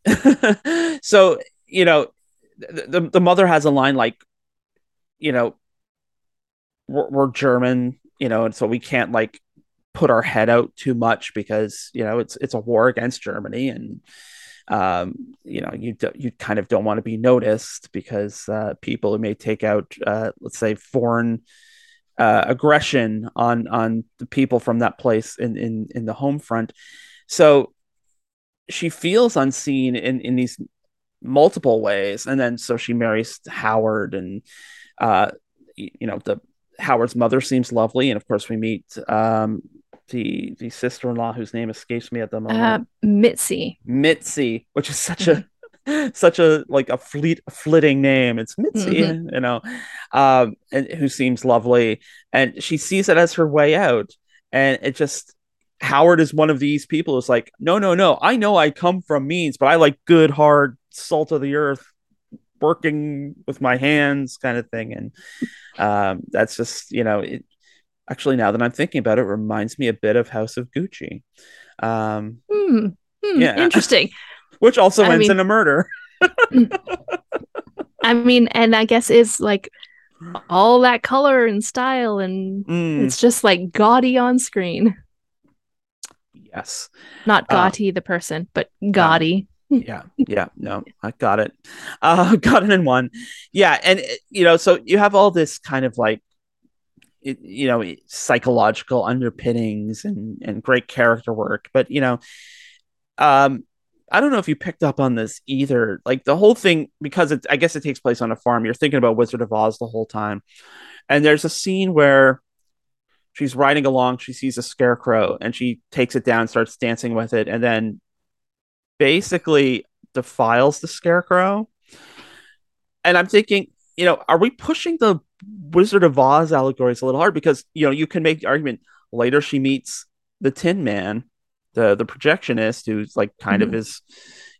so you know, the, the the mother has a line like, you know, we're, we're German, you know, and so we can't like put our head out too much because you know it's it's a war against Germany and um, you know you do, you kind of don't want to be noticed because uh, people may take out uh, let's say foreign uh, aggression on on the people from that place in in in the home front. So she feels unseen in in these multiple ways. And then so she marries howard and uh you know the howard's mother seems lovely. And of course we meet um the the sister-in-law whose name escapes me at the moment. Uh, Mitzi. Mitzi, which is such a such a like a fleet flitting name. It's Mitzi, Mhm. you know, um, and who seems lovely, and she sees it as her way out, and it just Howard is one of these people who's like, no, no, no, I know I come from means, but I like good, hard, salt of the earth, working with my hands, kind of thing, and um, that's just you know, it, actually now that I'm thinking about it, reminds me a bit of House of Gucci. Um, Hmm. Hmm, Yeah. Interesting. Which also I ends mean- in a murder. I mean, and I guess is like all that color and style, and Mm, it's just like gaudy on screen. yes. Not Uh, gaudy the person, but gaudy. Yeah. Yeah. No, I got it. Uh, got it in one. Yeah. And, you know, so you have all this kind of like, it, you know, psychological underpinnings and, and great character work. But, you know, um, I don't know if you picked up on this either. Like the whole thing, because it, I guess it takes place on a farm, you're thinking about Wizard of Oz the whole time. And there's a scene where she's riding along, she sees a scarecrow and she takes it down, starts dancing with it, and then basically defiles the scarecrow. And I'm thinking, you know, are we pushing the Wizard of Oz allegories a little hard? Because, you know, you can make the argument later she meets the Tin Man, the the projectionist, who's like kind of Mhm. is,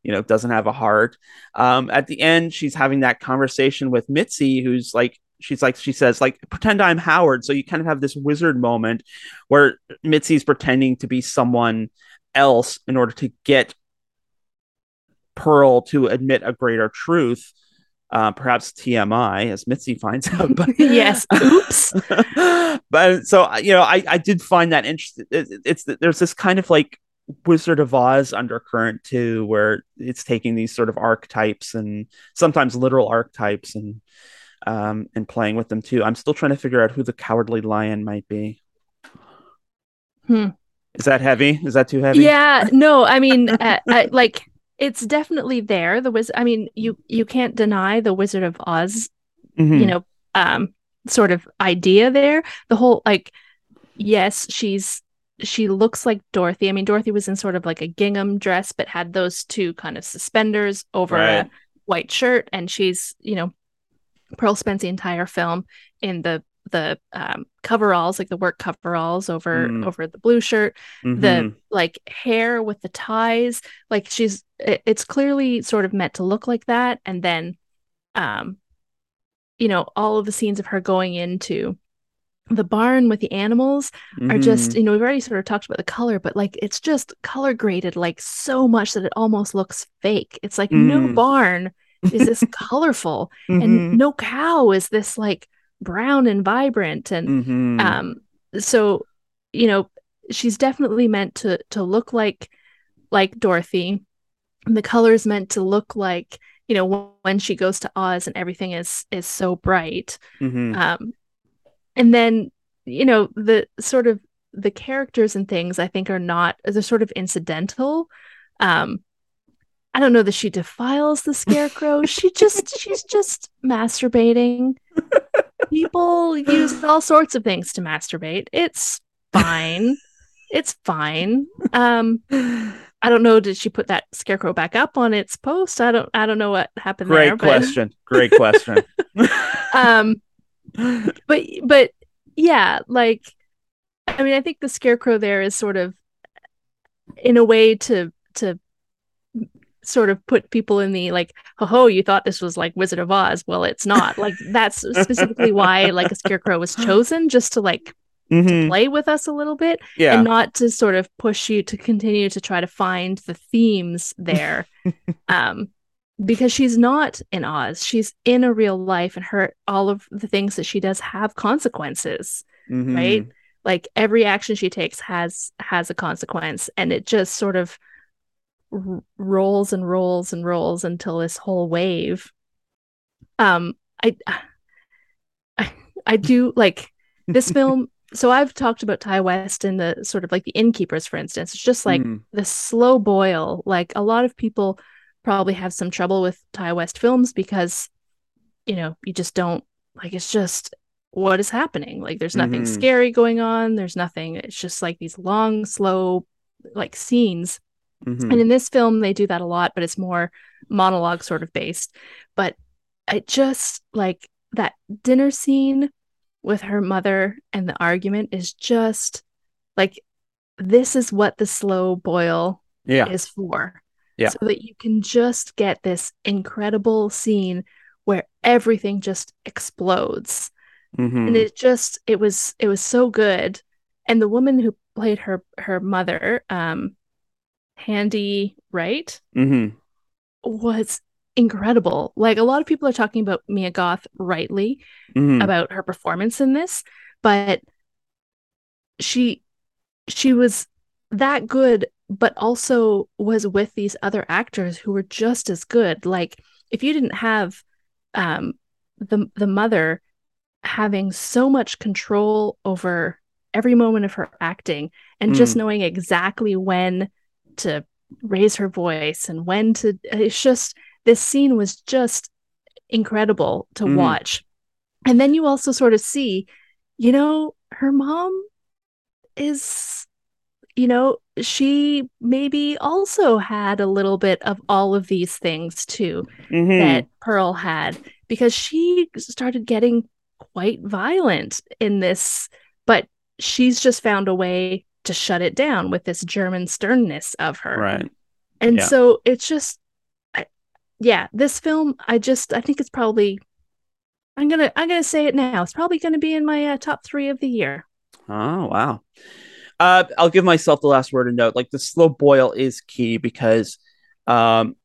you know, doesn't have a heart. Um, at the end, she's having that conversation with Mitzi, who's like, she's like, she says, like, pretend I'm Howard. So you kind of have this wizard moment where Mitzi's pretending to be someone else in order to get Pearl to admit a greater truth uh, perhaps TMI, as Mitzi finds out. But yes, oops. but so you know, I I did find that interesting. It's, it's there's this kind of like Wizard of Oz undercurrent too, where it's taking these sort of archetypes and sometimes literal archetypes and um and playing with them too. I'm still trying to figure out who the cowardly lion might be. Hmm. Is that heavy? Is that too heavy? Yeah, no, I mean, uh, uh, like it's definitely there. The wizard. I mean, you you can't deny the Wizard of Oz. Mhm. You know, um, sort of idea there. The whole like, yes, she's she looks like Dorothy. I mean, Dorothy was in sort of like a gingham dress, but had those two kind of suspenders over a white shirt, and she's you know, Pearl spends the entire film in the the um, coveralls, like the work coveralls over Mm. over the blue shirt the Mhm. like hair with the ties like she's it, it's clearly sort of meant to look like that and then um you know all of the scenes of her going into the barn with the animals are just Mhm. you know we've already sort of talked about the color but like it's just color graded like so much that it almost looks fake it's like no Mm. barn is this colorful Mhm. and no cow is this like brown and vibrant and Mhm. um so you know she's definitely meant to to look like like dorothy. And the colors meant to look like you know when, she goes to oz and everything is is so bright. Mhm. um and then you know the sort of the characters and things i think are not they're sort of incidental. Um i don't know that she defiles the scarecrow. She just she's just masturbating people use all sorts of things to masturbate it's fine it's fine um i don't know did she put that scarecrow back up on its post i don't i don't know what happened Great there but question. Great question. um but but yeah like i mean i think the scarecrow there is sort of in a way to to sort of put people in the like ho ho you thought this was like wizard of oz well it's not like that's specifically why like a scarecrow was chosen just to like Mhm. play with us a little bit Yeah. and not to sort of push you to continue to try to find the themes there um because she's not in oz she's in a real life and her all of the things that she does have consequences Mhm. right like every action she takes has has a consequence and it just sort of r- rolls and rolls and rolls until this whole wave. Um i i, I do like this film so i've talked about ti west and the sort of like the innkeepers for instance. It's just like Mhm. the slow boil. Like a lot of people probably have some trouble with ti west films because you know you just don't like it's just what is happening? Like there's nothing Mhm. scary going on. There's nothing it's just like these long slow like scenes Mhm. and in this film they do that a lot but it's more monologue sort of based but it just like that dinner scene with her mother and the argument is just like this is what the slow boil yeah. is for. Yeah. So that you can just get this incredible scene where everything just explodes. Mhm. And it just it was it was so good. And the woman who played her her mother, um Tandi Wright, Mhm. was incredible. Like a lot of people are talking about Mia Goth rightly Mhm. about her performance in this, but she she was that good but also was with these other actors who were just as good. Like if you didn't have um the the mother having so much control over every moment of her acting and just Mm. knowing exactly when to raise her voice and when to it's just this scene was just incredible to Mhm. watch and then you also sort of see you know her mom is you know she maybe also had a little bit of all of these things too Mhm. that Pearl had because she started getting quite violent in this, but she's just found a way to shut it down with this German sternness of her. Right. And Yeah. so it's just, I, yeah, this film, I just, I think it's probably, I'm gonna, I'm gonna say it now. It's probably gonna be in my uh, top three of the year. Oh wow. Uh, I'll give myself the last word and note. Like the slow boil is key because, um,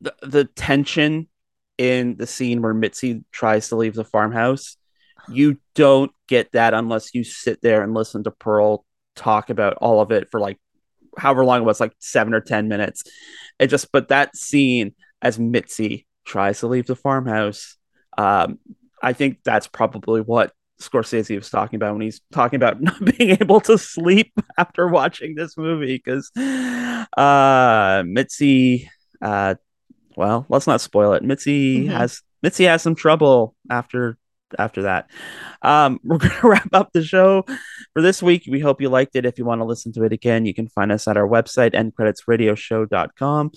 the the tension in the scene where Mitzi tries to leave the farmhouse. You don't get that unless you sit there and listen to Pearl talk about all of it for like however long it was, like seven or ten minutes. It just, but that scene as Mitzi tries to leave the farmhouse, um, I think that's probably what Scorsese was talking about when he's talking about not being able to sleep after watching this movie because uh, Mitzi, uh, well, let's not spoil it. Mitzi mm-hmm. has Mitzi has some trouble after after that. Um, we're going to wrap up the show for this week. We hope you liked it. If you want to listen to it again, you can find us at our website, endcreditsradioshow.com.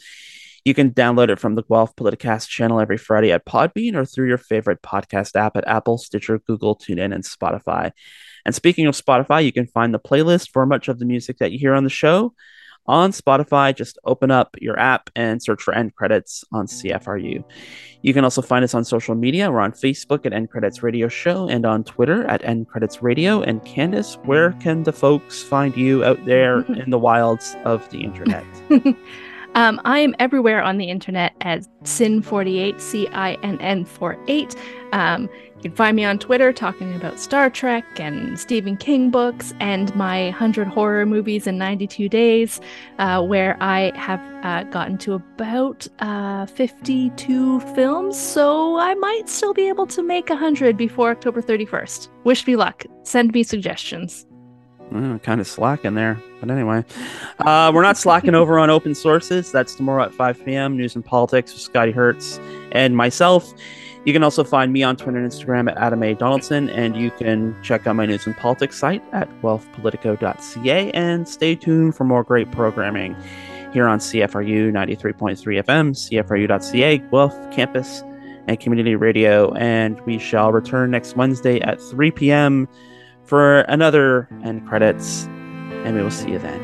You can download it from the Guelph Politicast channel every Friday at Podbean or through your favorite podcast app at Apple, Stitcher, Google, TuneIn, and Spotify. And speaking of Spotify, you can find the playlist for much of the music that you hear on the show on Spotify. Just open up your app and search for End Credits on CFRU. You can also find us on social media. We're on Facebook at End Credits Radio Show and on Twitter at End Credits Radio. And Candace, where can the folks find you out there in the wilds of the internet? Um, I am everywhere on the internet as Cinn48, C I N N 48. Um, you can find me on Twitter talking about Star Trek and Stephen King books and my 100 horror movies in 92 days, uh, where I have uh, gotten to about uh, 52 films. So I might still be able to make 100 before October 31st. Wish me luck. Send me suggestions. Kind of slacking there. But anyway, uh, we're not slacking over on open sources. That's tomorrow at 5 p.m. News and politics with Scotty Hertz and myself. You can also find me on Twitter and Instagram at Adam A. Donaldson, and you can check out my news and politics site at guelphpolitico.ca. And stay tuned for more great programming here on CFRU 93.3 FM, CFRU.ca, Guelph campus, and community radio. And we shall return next Wednesday at 3 p.m. for another end credits, and we will see you then.